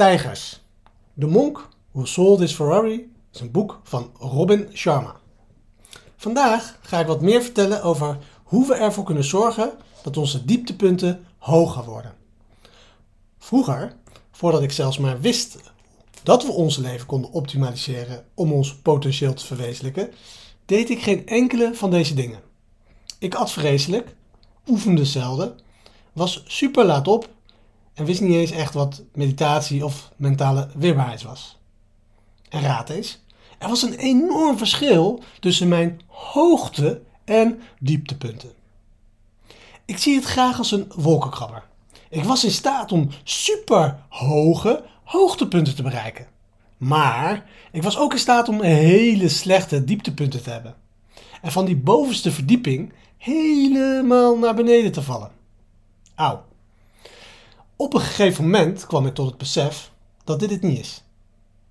Stijgers. De Monk Who Sold His Ferrari is een boek van Robin Sharma. Vandaag ga ik wat meer vertellen over hoe we ervoor kunnen zorgen dat onze dieptepunten hoger worden. Vroeger, voordat ik zelfs maar wist dat we ons leven konden optimaliseren om ons potentieel te verwezenlijken, deed ik geen enkele van deze dingen. Ik at vreselijk, oefende zelden, was super laat op en wist niet eens echt wat meditatie of mentale weerbaarheid was. En raad eens, er was een enorm verschil tussen mijn hoogte- en dieptepunten. Ik zie het graag als een wolkenkrabber. Ik was in staat om super hoge hoogtepunten te bereiken. Maar ik was ook in staat om hele slechte dieptepunten te hebben. En van die bovenste verdieping helemaal naar beneden te vallen. Auw. Op een gegeven moment kwam ik tot het besef dat dit het niet is.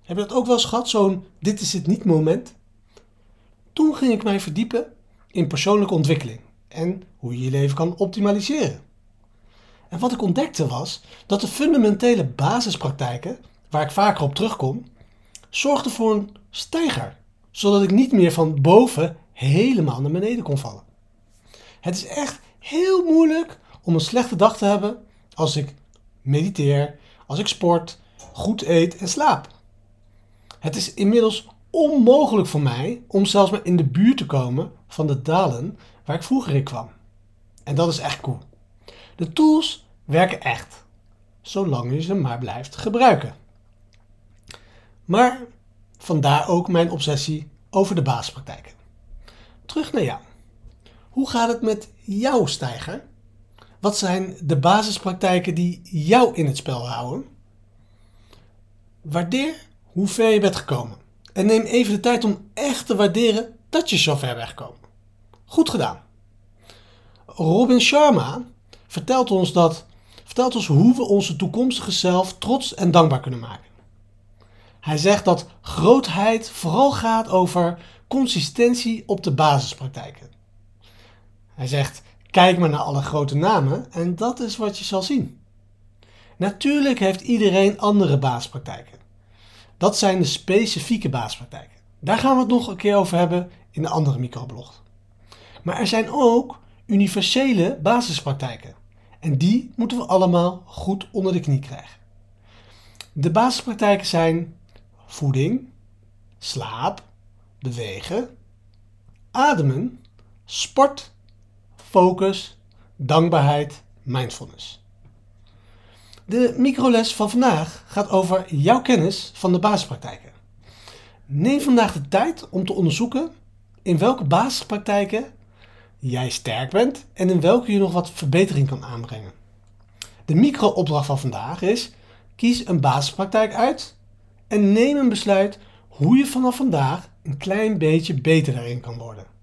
Heb je dat ook wel eens gehad, zo'n dit is het niet moment? Toen ging ik mij verdiepen in persoonlijke ontwikkeling en hoe je je leven kan optimaliseren. En wat ik ontdekte was dat de fundamentele basispraktijken, waar ik vaker op terugkom, zorgden voor een stijger, zodat ik niet meer van boven helemaal naar beneden kon vallen. Het is echt heel moeilijk om een slechte dag te hebben als ik mediteer, als ik sport, goed eet en slaap. Het is inmiddels onmogelijk voor mij om zelfs maar in de buurt te komen van de dalen waar ik vroeger in kwam. En dat is echt cool. De tools werken echt, zolang je ze maar blijft gebruiken. Maar vandaar ook mijn obsessie over de basispraktijken. Terug naar jou. Hoe gaat het met jouw stijger? Wat zijn de basispraktijken die jou in het spel houden? Waardeer hoe ver je bent gekomen. En neem even de tijd om echt te waarderen dat je zo ver bent gekomen. Goed gedaan. Robin Sharma vertelt ons, dat, vertelt ons hoe we onze toekomstige zelf trots en dankbaar kunnen maken. Hij zegt dat grootheid vooral gaat over consistentie op de basispraktijken. Hij zegt: kijk maar naar alle grote namen en dat is wat je zal zien. Natuurlijk heeft iedereen andere basispraktijken. Dat zijn de specifieke basispraktijken. Daar gaan we het nog een keer over hebben in de andere microblog. Maar er zijn ook universele basispraktijken. En die moeten we allemaal goed onder de knie krijgen. De basispraktijken zijn voeding, slaap, bewegen, ademen, sport, focus, dankbaarheid, mindfulness. De microles van vandaag gaat over jouw kennis van de basispraktijken. Neem vandaag de tijd om te onderzoeken in welke basispraktijken jij sterk bent en in welke je nog wat verbetering kan aanbrengen. De micro-opdracht van vandaag is: kies een basispraktijk uit en neem een besluit hoe je vanaf vandaag een klein beetje beter daarin kan worden.